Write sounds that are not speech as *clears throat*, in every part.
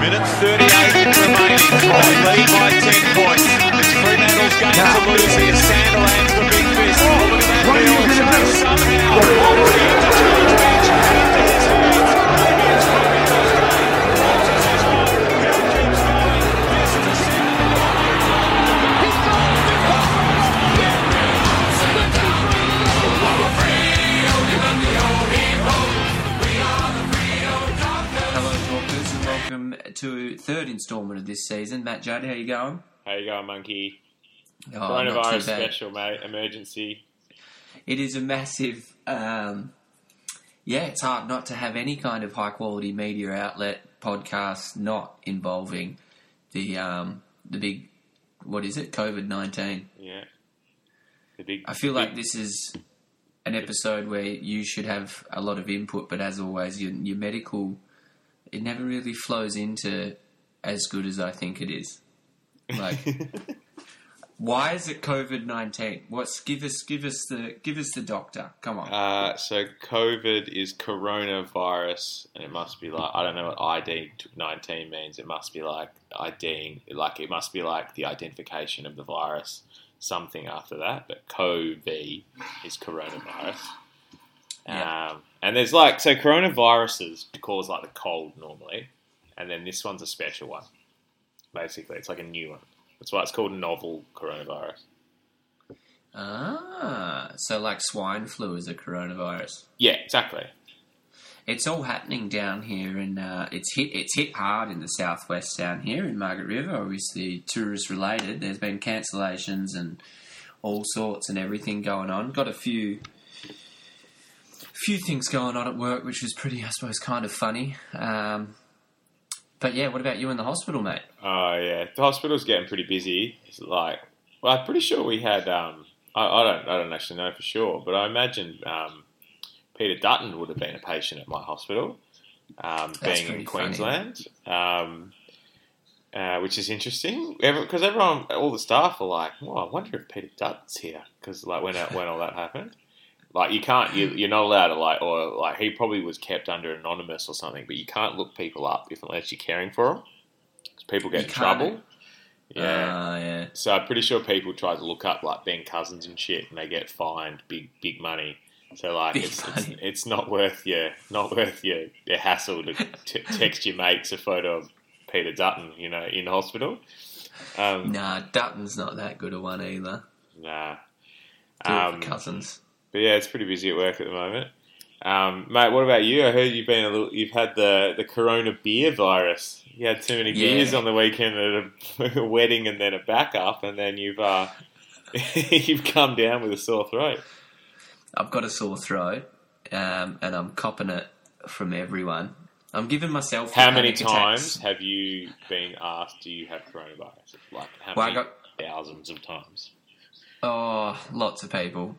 Minute 38 remaining. They lead by 10 points. It's Fremantle's game to lose here. Sandilands the big fist. Oh, look at that Chase somehow. To third instalment of this season. Matt Judd, how you going? How you going, monkey? Oh, Coronavirus special, mate. Emergency. It is a massive. Um, yeah, it's hard not to have any kind of high quality media outlet podcast not involving the um, the big. What is it? COVID nineteen. Yeah. The big. I feel like this is an episode where you should have a lot of input, but as always, your, your medical it never really flows into as good as I think it is. Like, *laughs* why is it COVID nineteen? What's give us give us the give us the doctor? Come on. Uh, so COVID is coronavirus, and it must be like I don't know what ID nineteen means. It must be like IDing, like it must be like the identification of the virus, something after that. But COVID is coronavirus. Yeah. And there's like so coronaviruses cause like the cold normally, and then this one's a special one. Basically, it's like a new one. That's why it's called novel coronavirus. ah, so like swine flu is a coronavirus. Yeah, exactly. It's all happening down here, and uh, it's hit. It's hit hard in the southwest down here in Margaret River. Obviously, tourist related. There's been cancellations and all sorts and everything going on. Got a few, few things going on at work, which was pretty, I suppose, kind of funny. Um, but yeah, what about you in the hospital, mate? Oh yeah, the hospital's getting pretty busy. It's like, well, I'm pretty sure we had. Um, I, I don't, I don't actually know for sure, but I imagine um, Peter Dutton would have been a patient at my hospital, um, being in. Queensland, um, uh, which is interesting. Because everyone, all the staff are like, "Well, I wonder if Peter Dutton's here," because like when when all that happened. Like you can't, you, you're not allowed to like, or like he probably was kept under anonymous or something, but you can't look people up if unless you're caring for them. because People get You in can't. trouble. Yeah. Ah, yeah. So I'm pretty sure people try to look up like Ben Cousins and shit, and they get fined big, big money. So like, Big it's, it's it's not worth your not worth your, your hassle to *laughs* t- text your mates a photo of Peter Dutton, you know, in hospital. Um, Nah, Dutton's not that good a one either. Nah. Um, cousins. But yeah, it's pretty busy at work at the moment. Um, mate, what about you? I heard you've been a little. You've had the the Corona beer virus. You had too many Yeah. beers on the weekend at a, *laughs* a wedding and then a backup, and then you've uh, *laughs* you've come down with a sore throat. I've got a sore throat, um, and I'm copping it from everyone. I'm giving myself. How many panic attacks. times have you been asked, "Do you have coronavirus?" Like how Well, many got thousands of times? oh, lots of people,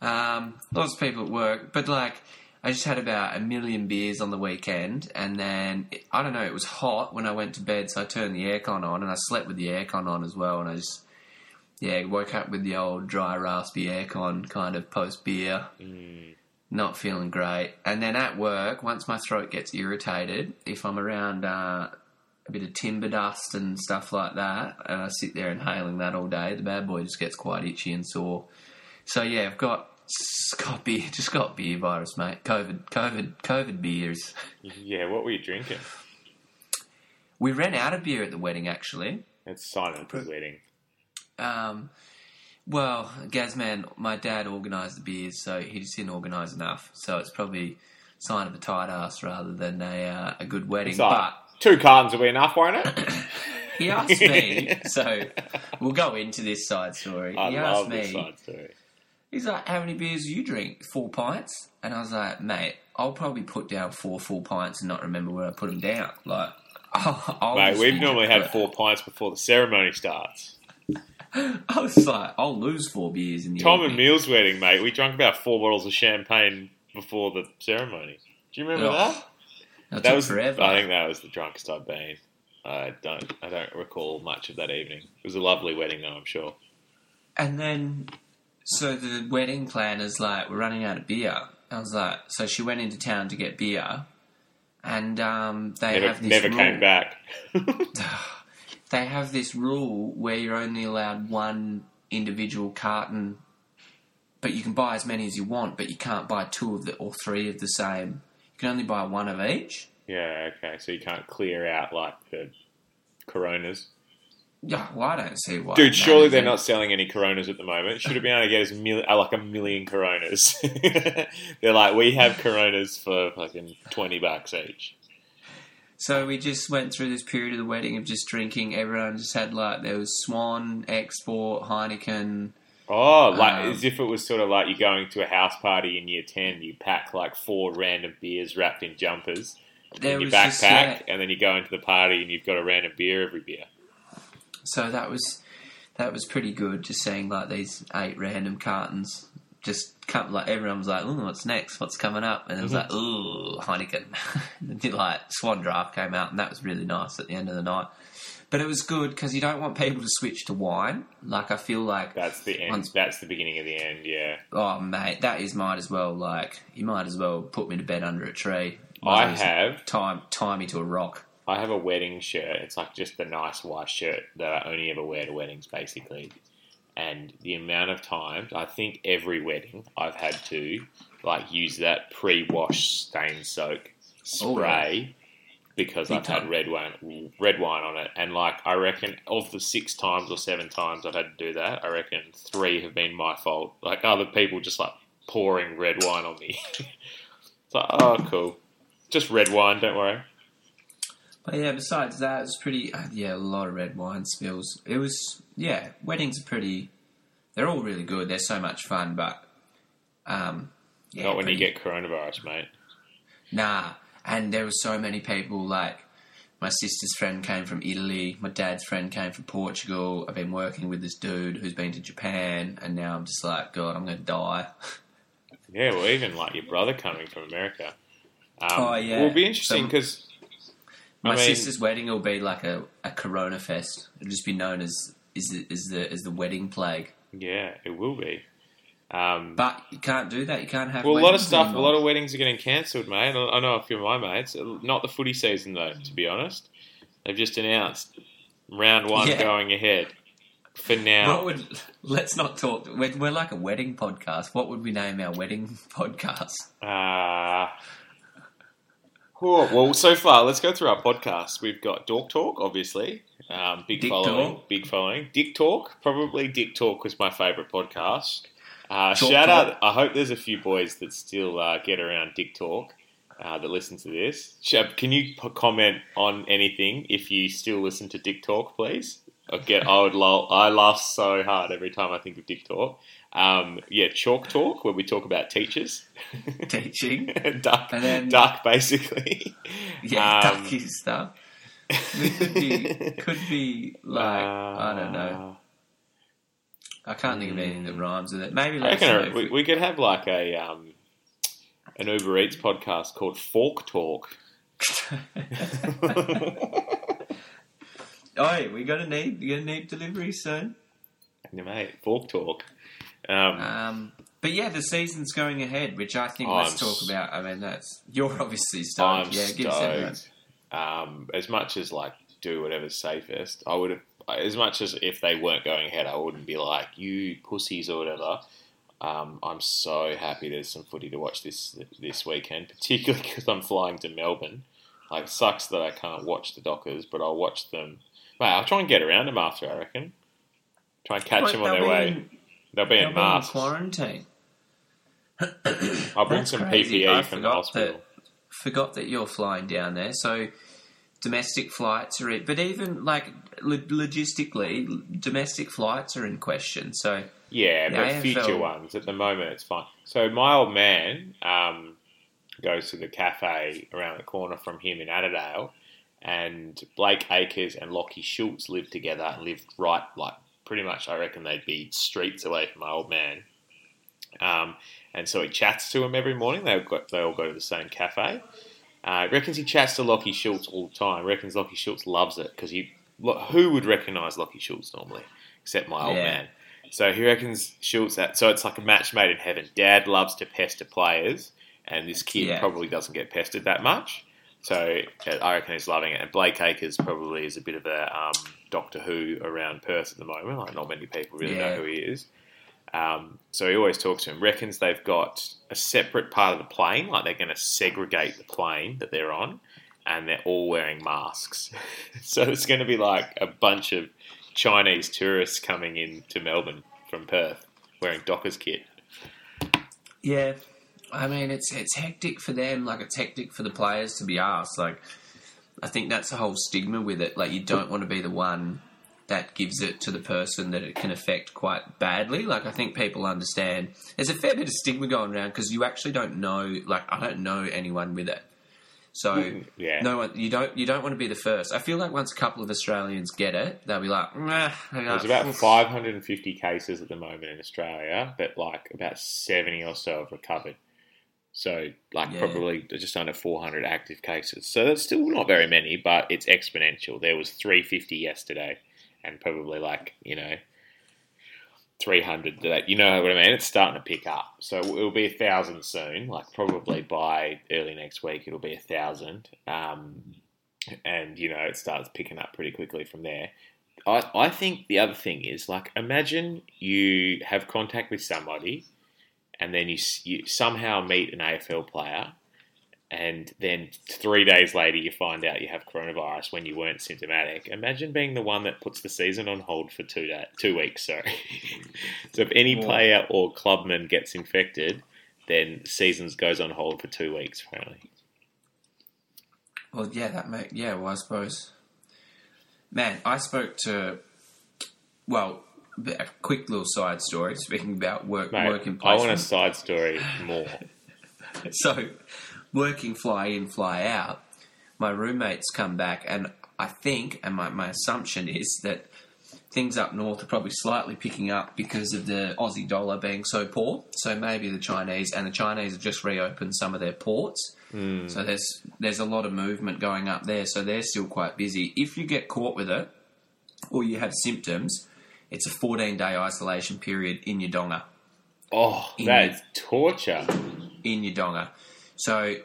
um, lots of people at work. But like, I just had about a million beers on the weekend, and then I don't know. It was hot when I went to bed, so I turned the aircon on, and I slept with the aircon on as well, and I just. Yeah, woke up with the old dry, raspy aircon kind of post beer. Mm. not feeling great. And then at work, once my throat gets irritated, if I'm around uh, a bit of timber dust and stuff like that, and I sit there inhaling that all day, the bad boy just gets quite itchy and sore. So yeah, I've got s- got beer, just got beer virus, mate. COVID, COVID, COVID beers. Yeah, what were you drinking? We ran out of beer at the wedding, actually. It's silent at the wedding. Um, well, Gazman, my dad organised the beers, so he just didn't organise enough. So it's probably sign of a tight ass rather than a uh, a good wedding. Like, But two cartons will be enough, won't it? *coughs* he asked me, *laughs* so we'll go into this side story. I he love asked this me, side story. He's like, "How many beers do you drink? Four pints?" And I was like, "Mate, I'll probably put down four full pints and not remember where I put them down." Like, *laughs* I'll, I'll Mate, we've normally had four pints before the ceremony starts. *laughs* I was like, "I'll lose four beers in the Tom and evening." Meal's wedding, mate. We drank about four bottles of champagne before the ceremony. Do you remember Oh, that? That, That was forever. I think that was the drunkest I've been. I don't. I don't recall much of that evening. It was a lovely wedding, though. I'm sure. And then, so the wedding planner's like, we're running out of beer. I was like, so she went into town to get beer. and um, they Never, have this never rule. came back. *laughs* *sighs* They have this rule where you're only allowed one individual carton, but you can buy as many as you want, but you can't buy two of the or three of the same. You can only buy one of each. yeah, okay. So you can't clear out like the Coronas. Yeah, well, I don't see why. Dude, surely they're not selling any Coronas at the moment. Should have been able to get us mil- uh, like a million Coronas. *laughs* they're like, we have Coronas for fucking twenty bucks each. So we just went through this period of the wedding of just drinking. Everyone just had like there was Swan, Export, Heineken. Oh, like Um, as if it was sort of like you're going to a house party in year ten. You pack like four random beers wrapped in jumpers in your backpack, just, yeah, and then you go into the party and you've got a random beer every beer. So that was that was pretty good. Just seeing like these eight random cartons. Just come like everyone was like, "Ooh, what's next? What's coming up?" And it was mm-hmm. like, "Ooh, Heineken." *laughs* then, like Swan Draft came out, and that was really nice at the end of the night. But it was good because you don't want people to switch to wine. Like I feel like, That's the end. Once- That's the beginning of the end. Yeah. oh mate, that is might as well like you might as well put me to bed under a tree. I have time tie me to a rock. I have a wedding shirt. It's like just the nice white shirt that I only ever wear to weddings, basically. And the amount of times, I think every wedding I've had to like use that pre-wash stain soak Oh, spray because Big I've time. had red wine, red wine on it. And like I reckon, of the six times or seven times I've had to do that, I reckon three have been my fault. Like other people just like pouring red wine on me. *laughs* it's like, oh, cool, just red wine. Don't worry. But yeah, besides that, it was pretty. Uh, yeah, a lot of red wine spills. It was yeah. Weddings are pretty. They're all really good. They're so much fun, but um, yeah, Not when you get coronavirus, mate. nah. And there were so many people. Like my sister's friend came from Italy. My dad's friend came from Portugal. I've been working with this dude who's been to Japan, and now I'm just like, God, I'm gonna die. Yeah, well, even like your brother coming from America. Um, Oh, yeah. Will be interesting So- because My I mean- sister's wedding will be like a, a Corona fest. It'll just be known as is the, is the is the wedding plague. yeah, it will be. Um, But you can't do that. You can't have. well, a lot of stuff, a lot of weddings are getting cancelled, mate. I I know a few of my mates. Not the footy season though, to be honest. They've just announced round one Yeah. going ahead for now. What would? *laughs* Let's not talk. We're, we're like a wedding podcast. What would we name our wedding *laughs* podcast? Uh, oh, well, so far, let's go through our podcast. We've got Dork Talk, obviously. Um, big Dick following. Talk. Big following. Dick Talk. Probably Dick Talk was my favourite podcast. Uh, shout Talk. out. I hope there's a few boys that still uh, get around Dick Talk uh, that listen to this. Shab, can you p- comment on anything if you still listen to Dick Talk, please? I get. I would. Lol, I laugh so hard every time I think of Dick Talk. Um, yeah, Chalk Talk, where we talk about teachers. Teaching. *laughs* duck, And then- duck, basically. Yeah, Um, ducky stuff. It could be, could be like I don't know. I can't think of anything that rhymes with it. Maybe like I let's reckon know we, we could have like a um, an Uber Eats podcast called Fork Talk. Oh, we're gonna need we're gonna need delivery soon. Yeah, mate, Fork Talk. Um, Um, but yeah, the season's going ahead, which I think I'm let's talk about. I mean, that's you're obviously I'm stoked. yeah, give us stoked. Um, as much as like do whatever's safest, I would have. As much as if they weren't going ahead, I wouldn't be like you pussies or whatever. Um, I'm so happy there's some footy to watch this this weekend, particularly *laughs* because I'm flying to Melbourne. Like, it sucks that I can't watch the Dockers, but I'll watch them. Mate, I'll try and get around them after. I reckon. Try and catch Well, them on their way. They'll be in masks. quarantine. *clears throat* I'll bring That's some crazy. PPE I from the forgot hospital. that- Forgot that you're flying down there, so domestic flights are. It but even like lo- logistically, domestic flights are in question. So Yeah, but AFL future ones. At the moment, it's fine. So my old man um, goes to the cafe around the corner from him in Attadale, and Blake Acres and Lachie Schultz live together and lived right, like pretty much. I reckon they'd be streets away from my old man. Um, and so he chats to him every morning. They all got, they all go to the same cafe. Uh, reckons he chats to Lachie Schultz all the time. Reckons Lachie Schultz loves it because he—who would recognise Lachie Schultz normally, except my old Yeah. man? So he reckons Schultz that. So it's like a match made in heaven. Dad loves to pester players, and this kid Yeah. probably doesn't get pestered that much. so I reckon he's loving it. And Blake Acres probably is a bit of a um, Doctor Who around Perth at the moment. Like not many people really Yeah. know who he is. Um, so he always talks to him. Reckons they've got a separate part of the plane, like they're going to segregate the plane that they're on, and they're all wearing masks. *laughs* so it's going to be like a bunch of Chinese tourists coming in to Melbourne from Perth wearing Dockers kit. Yeah, I mean it's it's hectic for them. Like it's hectic for the players to be asked. Like I think that's the whole stigma with it. Like you don't want to be the one that gives it to the person that it can affect quite badly. Like I think people understand. There's a fair bit of stigma going around because you actually don't know. Like I don't know anyone with it. So *laughs* Yeah. no one, you don't you don't want to be the first. I feel like once a couple of Australians get it, they'll be like, "Meh," they'll There's about 550 cases at the moment in Australia, but like about 70 or so have recovered. So, like, Yeah. probably just under 400 active cases. So, that's still not very many, but it's exponential. There was 350 yesterday, and probably like, you know, 300 today. You know what I mean? It's starting to pick up. So, it'll be a thousand soon. Like, probably by early next week, it'll be a thousand. Um, and, you know, it starts picking up pretty quickly from there. I, I think the other thing is like imagine you have contact with somebody and then you, you somehow meet an AFL player and then three days later you find out you have coronavirus when you weren't symptomatic. Imagine being the one that puts the season on hold for two day, two weeks. Sorry. *laughs* so if any player or clubman gets infected, then seasons goes on hold for two weeks. Apparently, Well, yeah, that make yeah. Well, I suppose, man, I spoke to, well, a quick little side story. Speaking about work, Mate, working I want a side story more. *laughs* so, working fly in, fly out. My roommates come back, and I think, and my, my assumption is that things up north are probably slightly picking up because of the Aussie dollar being so poor. So maybe the Chinese and the Chinese have just reopened some of their ports. Hmm. So there's there's a lot of movement going up there. So they're still quite busy. If you get caught with it, or you have symptoms, it's a 14 day isolation period in your donga Oh, In- that's torture. in your donga. So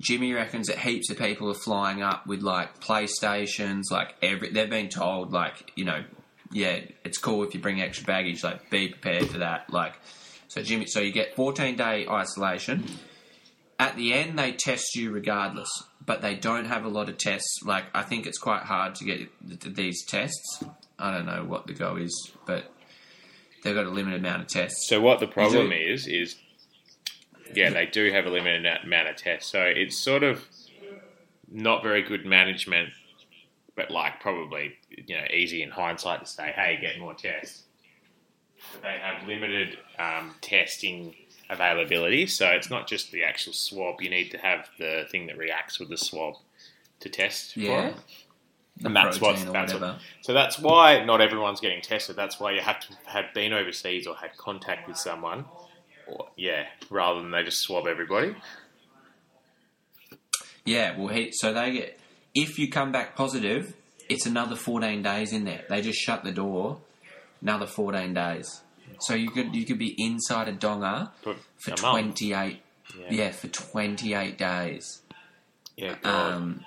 Jimmy reckons that heaps of people are flying up with like PlayStations, like every they've been told like, you know, yeah, it's cool if you bring extra baggage, like be prepared for that. Like so Jimmy so you get fourteen day isolation. At the end they test you regardless, but they don't have a lot of tests. Like I think it's quite hard to get th- these tests. I don't know what the go is, but they've got a limited amount of tests. So what the problem do. is is, yeah, they do have a limited amount of tests. So it's sort of not very good management, but like probably you know easy in hindsight to say, hey, get more tests. But they have limited um, testing availability, so it's not just the actual swab. You need to have the thing that reacts with the swab to test Yeah. for. it. And that's what, that's what so that's why not everyone's getting tested. That's why you have to have been overseas or had contact with someone, or yeah, rather than they just swab everybody. Yeah, well, he, so they get if you come back positive, it's another fourteen days in there. They just shut the door, another fourteen days. So you could you could be inside a donga For for twenty eight. Yeah. Yeah. for twenty eight days. Yeah, God. Um,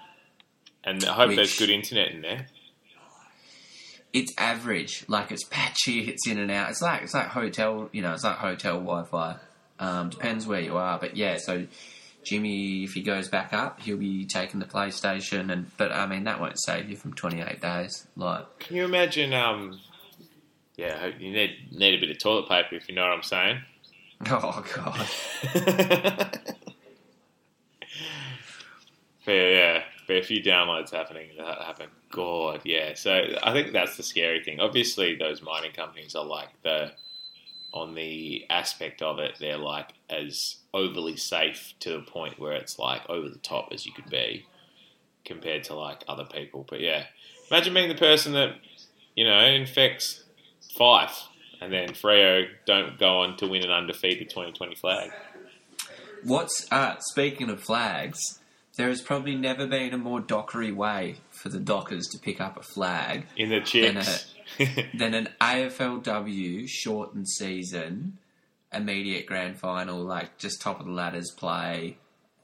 and I hope there's good internet in there. it's average, like it's patchy, it's in and out. It's like it's like hotel, you know, it's like hotel Wi-Fi. Um, depends where you are, but yeah. So Jimmy, if he goes back up, he'll be taking the PlayStation, and but I mean that won't save you from twenty eight days. Like Can you imagine? Um, yeah, you need need a bit of toilet paper if you know what I'm saying. *laughs* Oh god. *laughs* But yeah, but a few downloads happening that happen. God, yeah. So I think that's the scary thing. Obviously, those mining companies are like the on the aspect of it, they're like as overly safe to the point where it's like over the top as you could be compared to like other people. But yeah, imagine being the person that you know infects Fyfe and then Freo don't go on to win an undefeated 2020 flag. What's uh, speaking of flags? There has probably never been a more dockery way for the Dockers to pick up a flag In the chips. than an AFLW shortened season, immediate grand final, like just top of the ladders play,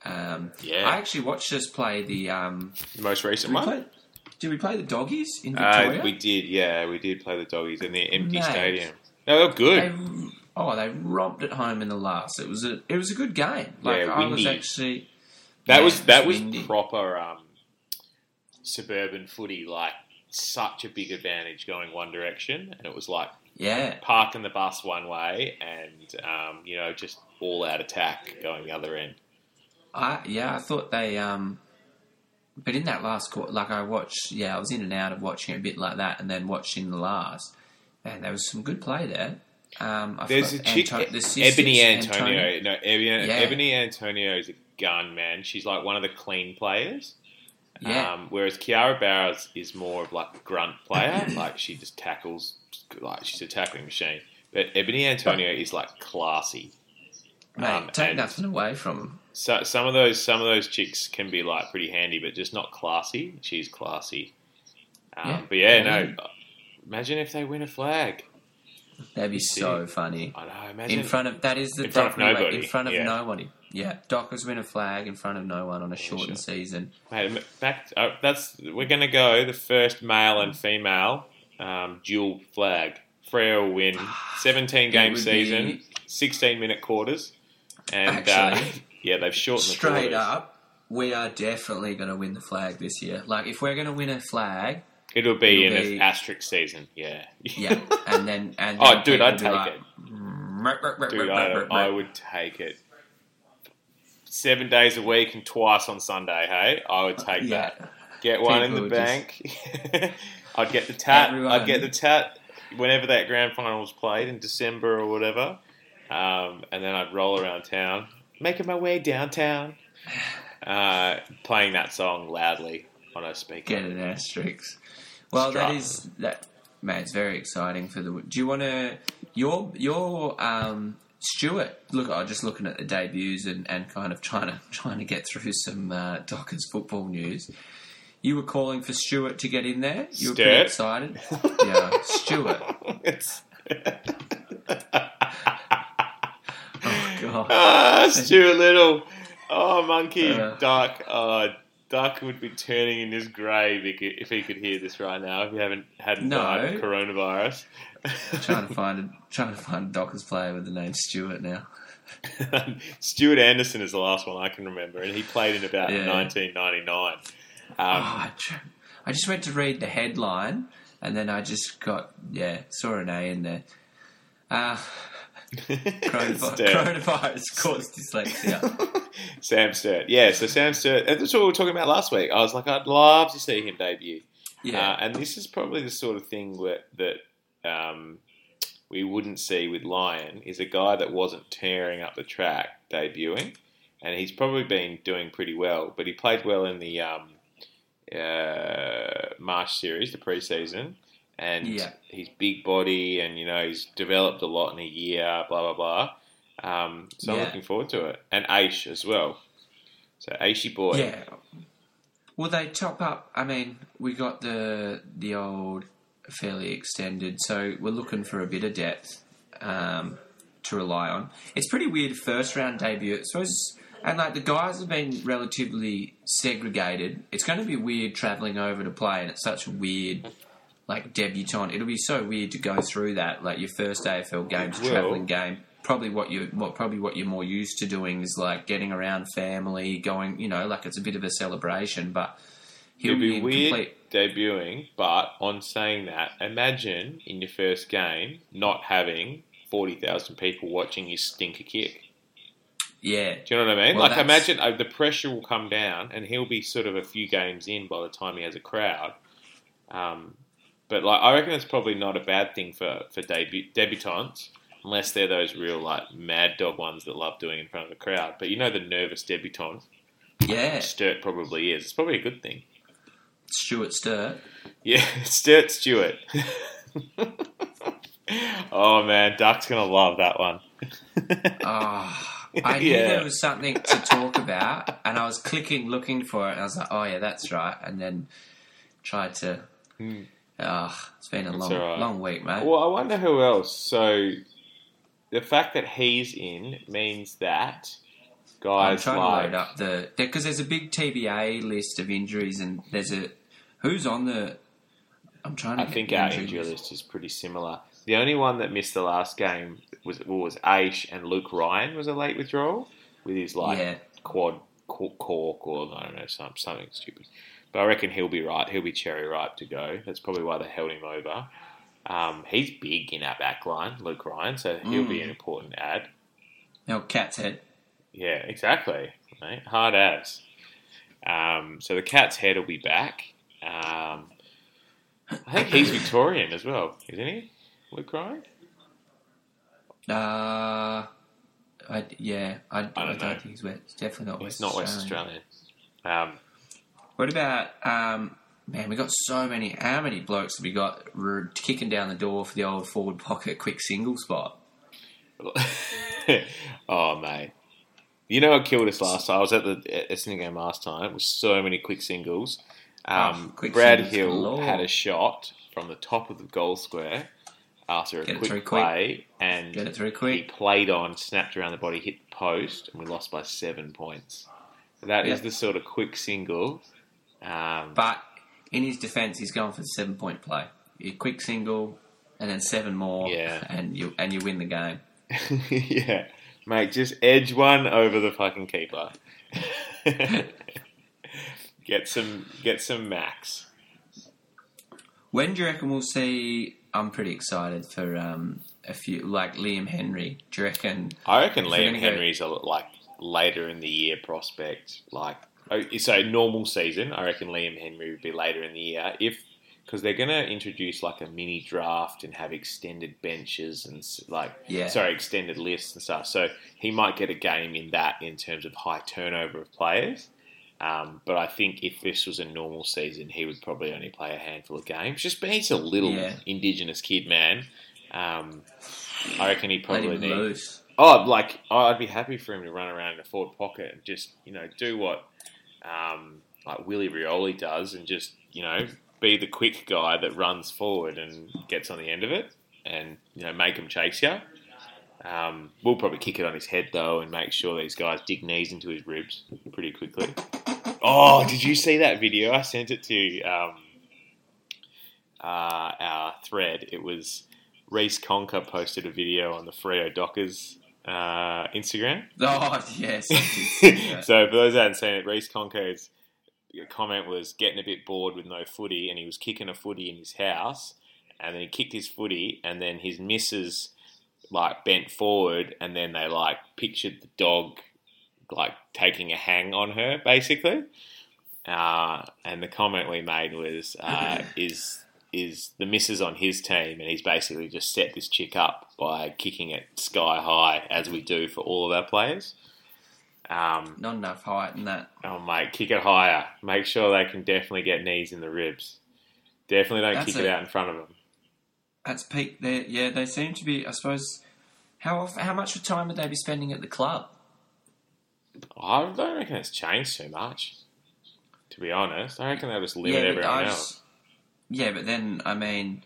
Um, Yeah. I actually watched us play the. Um, most recent one. play, did we play the doggies in Uh, Victoria? we did, yeah, we did play the doggies in the empty Mate. stadium. No, they were good. They, oh, they romped it home in the last. It was a it was a good game. Like Yeah, I was windy. actually that was that was windy. proper um, suburban footy. Like such a big advantage going one direction, and it was like yeah. parking the bus one way, and um, you know just all out attack going the other end. I yeah, I thought they um but in that last quarter like I watched yeah, I was in and out of watching a bit like that and then watching the last and there was some good play there. Um I There's a chick, Anto- the Ebony Antonio. No, Ebony, Yeah. Ebony Antonio is a gun man. She's like one of the clean players. Yeah. Um, whereas Kiara Bowers is more of like a grunt player. *clears throat* like she just tackles, like she's a tackling machine. But Ebony Antonio is like classy. Mate, um, take nothing away from. So some of those some of those chicks can be like pretty handy, but just not classy. She's classy. Um, Yeah. But yeah, Yeah. no. Imagine if they win a flag. That'd be so funny. I know. Imagine In front of that is the In front of nobody, In front of yeah. nobody. Yeah. Dockers win a flag in front of no one on a shortened sure. season. Mate, back. Uh, that's we're going to go the first male and female um, dual flag. Freo will win seventeen game season, be- sixteen minute quarters, and uh, *laughs* yeah, they've shortened Straight quarters. up, we are definitely going to win the flag this year. Like, if we're going to win a flag, It'll be It'll in be- an asterisk season. Yeah. yeah, *laughs* and then and then oh, dude, I'd take like, it. it. Dude, I, I would take it. Seven days a week and twice on Sunday. Hey, I would take Yeah, that. Get one in the bank. *laughs* I'd get the tat. Everyone- I'd get the tat whenever that grand final was played in December or whatever, um, and then I'd roll around town, making my way downtown, uh, playing that song loudly on a speaker. get an asterisk. Well, that Strut. is that. Man, it's very exciting for the. Do you want to your your um, Stuart? Look, I'm just looking at the debuts and, and kind of trying to *laughs* trying to get through some uh, Dockers football news. You were calling for Stuart to get in there. You were pretty excited. *laughs* yeah, Stuart. It's Oh god. ah, Stuart Little. Oh, monkey, Uh. duck. Oh, duck would be turning in his grave if he could, if he could hear this right now. If you haven't had No. coronavirus. Trying to find a trying to find a Dockers player with the name Stuart now. *laughs* Stuart Anderson is the last one I can remember, and he played in about Yeah. 1999. Um, Oh, I, tr- I just went to read the headline, and then I just got yeah saw an A in there. *laughs* Uh, coronavirus, caused dyslexia. *laughs* Sam Sturt. Yeah, so Sam Sturt, and that's what we were talking about last week. I was like, I'd love to see him debut. Yeah, Uh, and this is probably the sort of thing that um, we wouldn't see with Lyon is a guy that wasn't tearing up the track debuting, and he's probably been doing pretty well. But he played well in the um, uh, Marsh series, the preseason, and Yeah. he's big body, and you know he's developed a lot in a year. Blah blah blah. Um, so I'm looking forward to it, and Aish as well. So Aishi boy, yeah. Will they top up? I mean, we got the the old fairly extended, so we're looking for a bit of depth um, to rely on. It's pretty weird first round debut. I suppose, and like the guys have been relatively segregated. It's going to be weird traveling over to play, and it's such a weird. Like debutant, it'll be so weird to go through that. Like your first AFL game's a traveling game. Probably what you what probably what you're more used to doing is like getting around family, going you know like it's a bit of a celebration. But he'll be weird complete debuting, but on saying that, imagine in your first game not having 40,000 people watching you stink a kick. yeah Do you know what I mean? Well, like, that's- imagine uh, the pressure will come down and he'll be sort of a few games in by the time he has a crowd. Um, but, like, I reckon it's probably not a bad thing for, for debu- debutantes, unless they're those real, like, mad dog ones that love doing in front of a crowd. But you know the nervous debutant? yeah Sturt probably is. It's probably a good thing. Stuart Sturt. Yeah, *laughs* Sturt Stewart. oh man, Duck's gonna love that one. Oh, I *laughs* knew Yeah. there was something to talk about, and I was clicking, looking for it, and I was like, "Oh yeah, that's right," and then tried to. Hmm. Oh, it's been a long, right. long week, mate. well, I wonder who else. So, the fact that he's in means that I'm guys trying like to load up the because there's a big TBA list of injuries, and there's a who's on the. I'm trying to. I think our injury list. list is pretty similar. The only one that missed the last game was was Aish and Luke Ryan was a late withdrawal with his like Yeah. quad cork or I don't know some, something stupid. But I reckon he'll be right. He'll be cherry ripe to go. That's probably why they held him over. Um, he's big in our back line, Luke Ryan, so he'll be Mm. an important ad. No, cat's head. Yeah, exactly. Mate. Hard as. Um, so the cat's head will be back. Um, I think he's Victorian as well, isn't he? Luke Ryan? Uh, I, yeah, I, I, don't don't, think he's West. He's definitely not West not West Australian. Australian. Um, What about um, man? We got so many. How many blokes have we got r- kicking down the door for the old forward pocket quick single spot? *laughs* oh, mate. You know what killed us last time? I was at the Essendon game last time. It was so many quick singles. Um, Oh, quick Brad Hill had a shot from the top of the goal square after a Get quick through quick. play, and Get it through he played on, snapped around the body, hit the post, and we lost by seven points. That is Yep. the sort of quick single. Um, But in his defence, he's going for the seven point play. A quick single, and then seven more, Yeah. and you and you win the game. *laughs* yeah, mate, just edge one over the fucking keeper. *laughs* get some, get some max. When do you reckon we'll see? I'm pretty excited for um, a few like Liam Henry. Do you reckon? I reckon Liam gonna go- Henry's a like later in the year prospect. Like, oh, so normal season, I reckon Liam Henry would be later in the year if because they're going to introduce like a mini draft and have extended benches and like Yeah. sorry extended lists and stuff. So he might get a game in that in terms of high turnover of players. Um, but I think if this was a normal season, he would probably only play a handful of games. Just but he's a little Yeah. indigenous kid, man. Um, I reckon he probably needs. loose. Oh, like I'd be happy for him to run around in a forward pocket and just you know do what um, like Willie Rioli does and just you know be the quick guy that runs forward and gets on the end of it and you know make him chase you. Um, we'll probably kick it on his head though and make sure these guys dig knees into his ribs pretty quickly. Oh, did you see that video? I sent it to um, uh, our thread. It was Reece Conca posted a video on the Freo Dockers uh, Instagram. Oh yes. I did see *laughs* that. so for those that haven't seen it, Reece Conca's comment was getting a bit bored with no footy, and he was kicking a footy in his house, and then he kicked his footy, and then his missus like bent forward, and then they like pictured the dog like taking a hang on her, basically. Uh, and the comment we made was, uh, *clears throat* "Is is the missus on his team?" And he's basically just set this chick up by kicking it sky high, as we do for all of our players. Um, Not enough height in that. Oh, mate, kick it higher. Make sure they can definitely get knees in the ribs. Definitely don't That's kick it out in front of them. That's peak. They yeah. They seem to be. I suppose. How how much time would they be spending at the club? I don't reckon it's changed too much. To be honest, I reckon they'll just limit but everyone else. Yeah, but then I mean,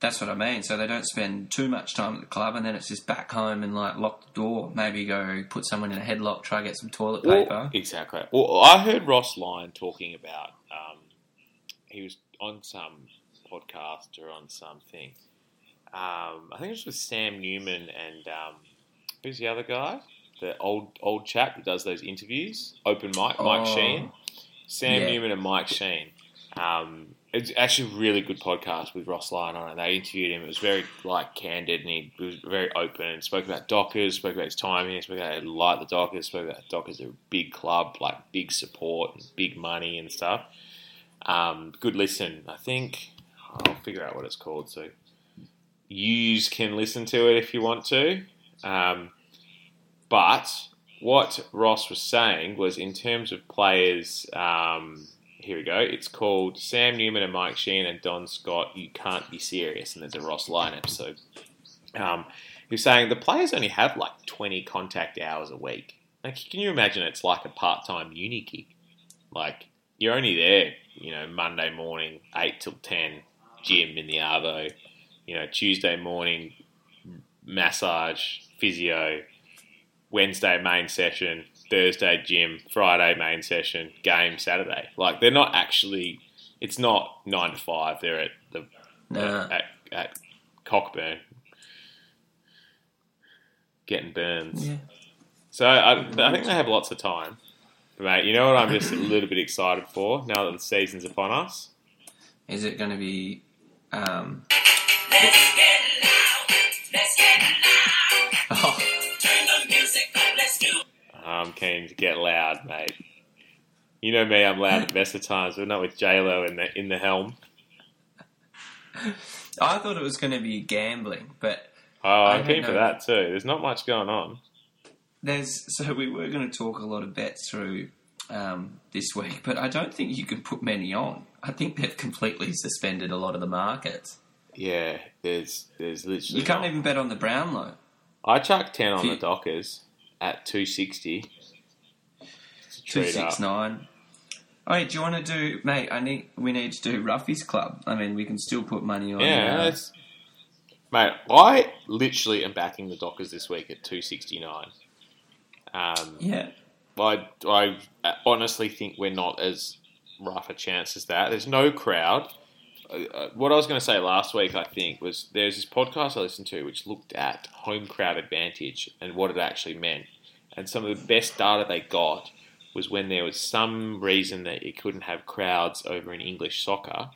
that's what I mean. So they don't spend too much time at the club, and then it's just back home and like lock the door. Maybe go put someone in a headlock, try get some toilet Well, paper. exactly. Well, I heard Ross Lyon talking about. Um, he was on some podcast or on something. Um, I think it was with Sam Newman and um, who's the other guy? The old old chap that does those interviews. Open mic, Mike Oh. Sheahan. Sam Yeah. Newman and Mike Sheahan. Um, it's actually a really good podcast with Ross Lyon on it. They interviewed him. It was very like candid, and he was very open and spoke about Dockers, spoke about his time here, spoke about how he liked the Dockers, spoke about Dockers are a big club, like big support and big money and stuff. Um, good listen. I think I'll figure out what it's called. So yous can listen to it if you want to. Um, but what Ross was saying was in terms of players. Um, here we go. It's called Sam Newman and Mike Sheahan and Don Scott. You can't be serious, and there's a Ross Lyon episode. Um, saying the players only have like 20 contact hours a week. Like, can you imagine? It's like a part-time uni gig. Like, you're only there, you know, Monday morning, eight till ten, gym in the arvo. You know, Tuesday morning, massage, physio. Wednesday main session, Thursday gym, Friday main session, game Saturday. Like they're not actually. It's not nine to five. They're at the Nah. at, at Cockburn getting burns. Yeah. So I, I think they have lots of time. Mate, you know what I'm just a little bit excited for now that the season's upon us? Is it going to be? Um, I'm keen to get loud, mate. You know me, I'm loud at best of times, but not with J-Lo in the, in the helm. I thought it was going to be gambling, but Oh, I'm keen for that too. There's not much going on. there's so we were going to talk a lot of bets through um, this week, but I don't think you can put many on. I think they've completely suspended a lot of the markets. Yeah, there's there's literally. You can't not. even bet on the Brownlow. I chucked ten on If the Dockers at two sixty. Two six nine. Oh, do you want to do, mate? I need. We need to do Ruffy's Club. I mean, we can still put money on. Yeah, uh, mate. I literally am backing the Dockers this week at two sixty nine. Um, yeah. I I honestly think we're not as rough a chance as that. There's no crowd. Uh, what I was going to say last week, I think, was there's this podcast I listened to which looked at home crowd advantage and what it actually meant. And some of the best data they got was when there was some reason that you couldn't have crowds over in English soccer.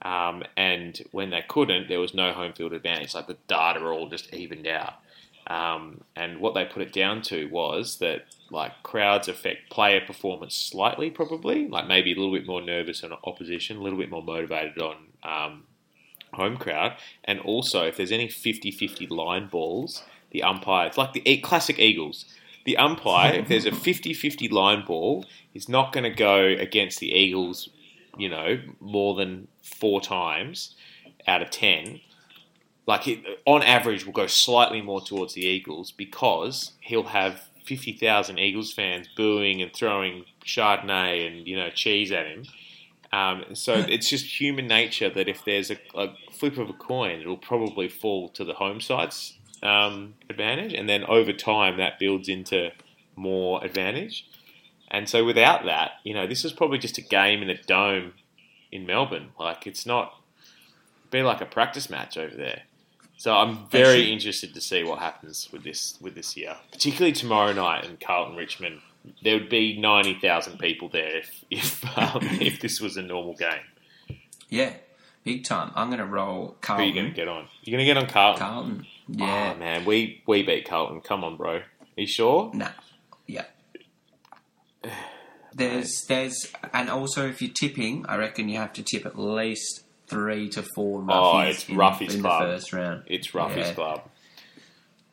Um, and when they couldn't, there was no home field advantage. Like the data all just evened out. Um, and what they put it down to was that like crowds affect player performance slightly, probably like maybe a little bit more nervous on opposition, a little bit more motivated on um, home crowd, and also if there's any 50-50 line balls, the umpire it's like the classic Eagles. The umpire, if there's a *laughs* 50-50 line ball, is not going to go against the Eagles, you know, more than four times out of ten like it, on average will go slightly more towards the Eagles because he'll have 50,000 Eagles fans booing and throwing Chardonnay and you know cheese at him. Um, so *laughs* it's just human nature that if there's a, a flip of a coin, it'll probably fall to the home side's um, advantage, and then over time that builds into more advantage. And so without that, you know, this is probably just a game in a dome in Melbourne. Like it's not be like a practice match over there. So I'm very interested to see what happens with this with this year, particularly tomorrow night in Carlton Richmond. There would be ninety thousand people there if if um, *laughs* if this was a normal game. Yeah. Big time. I'm going to roll Who are Carlton. you going to get on? You're going to get on Carlton. Carlton. Yeah. Oh man, we we beat Carlton. Come on, bro. Are you sure? Nah. Yeah. *sighs* There's there's and also if you're tipping, I reckon you have to tip at least three to four roughies Oh, it's in, roughies in club. the first round. It's Ruffy's Yeah. club.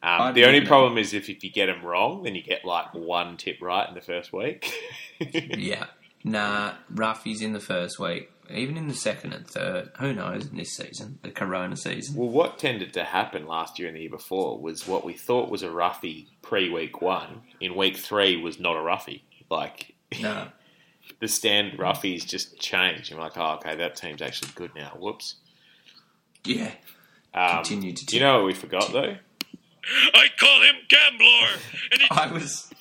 Um, the only at- problem is if, if you get them wrong, then you get like one tip right in the first week. *laughs* Yeah. Nah, roughies in the first week. Even in the second and third. Who knows in this season, the corona season. Well, what tended to happen last year and the year before was what we thought was a roughie pre week one. In week three, was not a roughie. Like No. *laughs* the standard roughies just changed. You're like, oh, okay, that team's actually good now. Whoops. Yeah. Um, Continue to do. You know what we forgot though? I call him Gambler, and he *laughs* I was.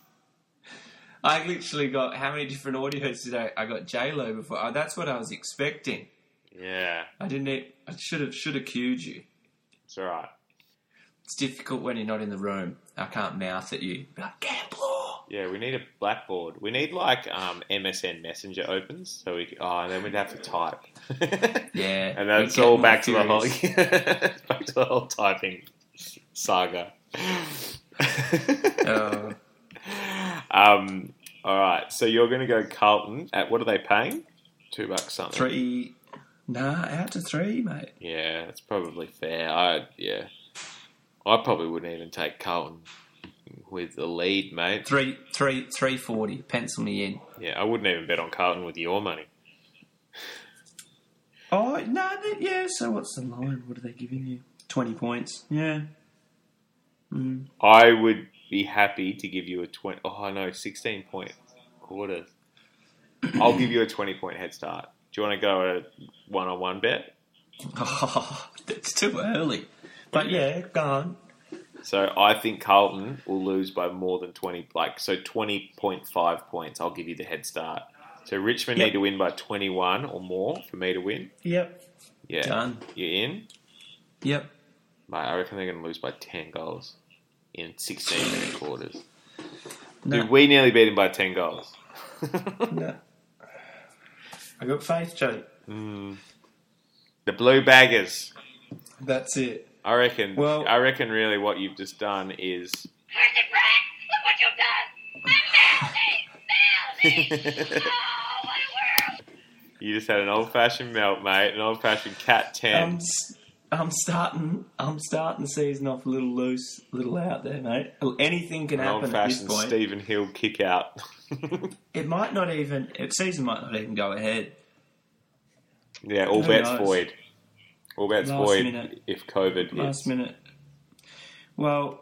I literally got how many different audios did I? I got J Lo before. Oh, that's what I was expecting. Yeah, I didn't. I should have should have cued you. it's all right. It's difficult when you're not in the room. I can't mouth at you. Be like, Gambler. Yeah, we need a blackboard. We need like um, MSN Messenger opens, so we. Oh, and then we'd have to type. *laughs* Yeah, and we'd that's get all more back to the whole *laughs* back to the whole typing saga. Oh. *laughs* *laughs* um. All right, so you're going to go Carlton at what are they paying? Two bucks something. Three. Nah, out to three, mate. Yeah, that's probably fair. I yeah, I probably wouldn't even take Carlton with the lead, mate. Three, three, three forty. Pencil me in. Yeah, I wouldn't even bet on Carlton with your money. Oh no, yeah. So what's the line? What are they giving you? Twenty points. Yeah. Mm. I would be happy to give you a twenty. Oh no, sixteen point quarters. I'll give you a twenty point head start. Do you want to go a one on one bet? *laughs* Oh, that's too early. But yeah, go on. So I think Carlton will lose by more than 20, like, so 20.5 points. I'll give you the head start. So Richmond Yep. need to win by 21 or more for me to win. Yep. Yeah. Done. You're in? Yep. Mate, I reckon they're going to lose by 10 goals in 16 minute quarters. No. Dude, we nearly beat him by 10 goals. *laughs* No. I got faith, Joe. Mm. The Blue Baggers. That's it. I reckon. Well- I reckon. Really, what you've just done is. Look what you've done. Mousy, Mousy. *laughs* Oh, what a. You just had an old fashioned melt, mate. An old fashioned cat ten. I'm, s- I'm starting. I'm starting the season off a little loose, a little out there, mate. Anything can happen at this fashioned point. Stephen Hill kick out. *laughs* It might not even. The season might not even go ahead. yeah, all Who bets knows? void. All bets Last void minute. if COVID hits. Last minute. Well,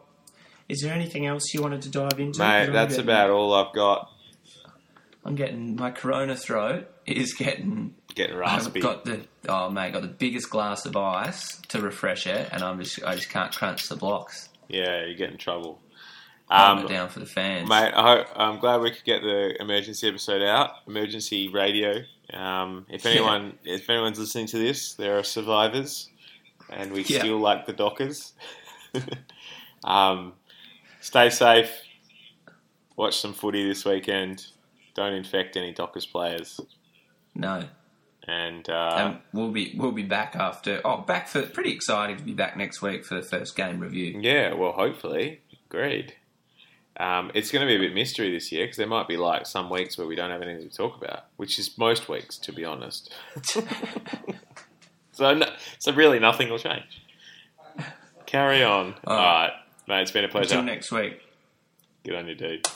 is there anything else you wanted to dive into? Mate, that's about all I've got. I'm getting my Corona throat is getting. Getting I've raspy. Got the oh mate, got the biggest glass of ice to refresh it, and I'm just I just can't crunch the blocks. Yeah, you get in trouble. Um, it down for the fans. Mate, I hope, I'm glad we could get the emergency episode out. Emergency radio. Um, if anyone, if anyone's listening to this, there are survivors, and we Yeah. still like the Dockers. *laughs* um, stay safe. Watch some footy this weekend. Don't infect any Dockers players, No, and uh, um, we'll be we'll be back after. Oh, back for pretty exciting to be back next week for the first game review. yeah, well, hopefully, agreed. Um, it's going to be a bit mystery this year because there might be like some weeks where we don't have anything to talk about, which is most weeks, to be honest. *laughs* so, no, so really, nothing will change. Carry on. All All right. right, mate. It's been a pleasure. Until next week. Good on you, dude.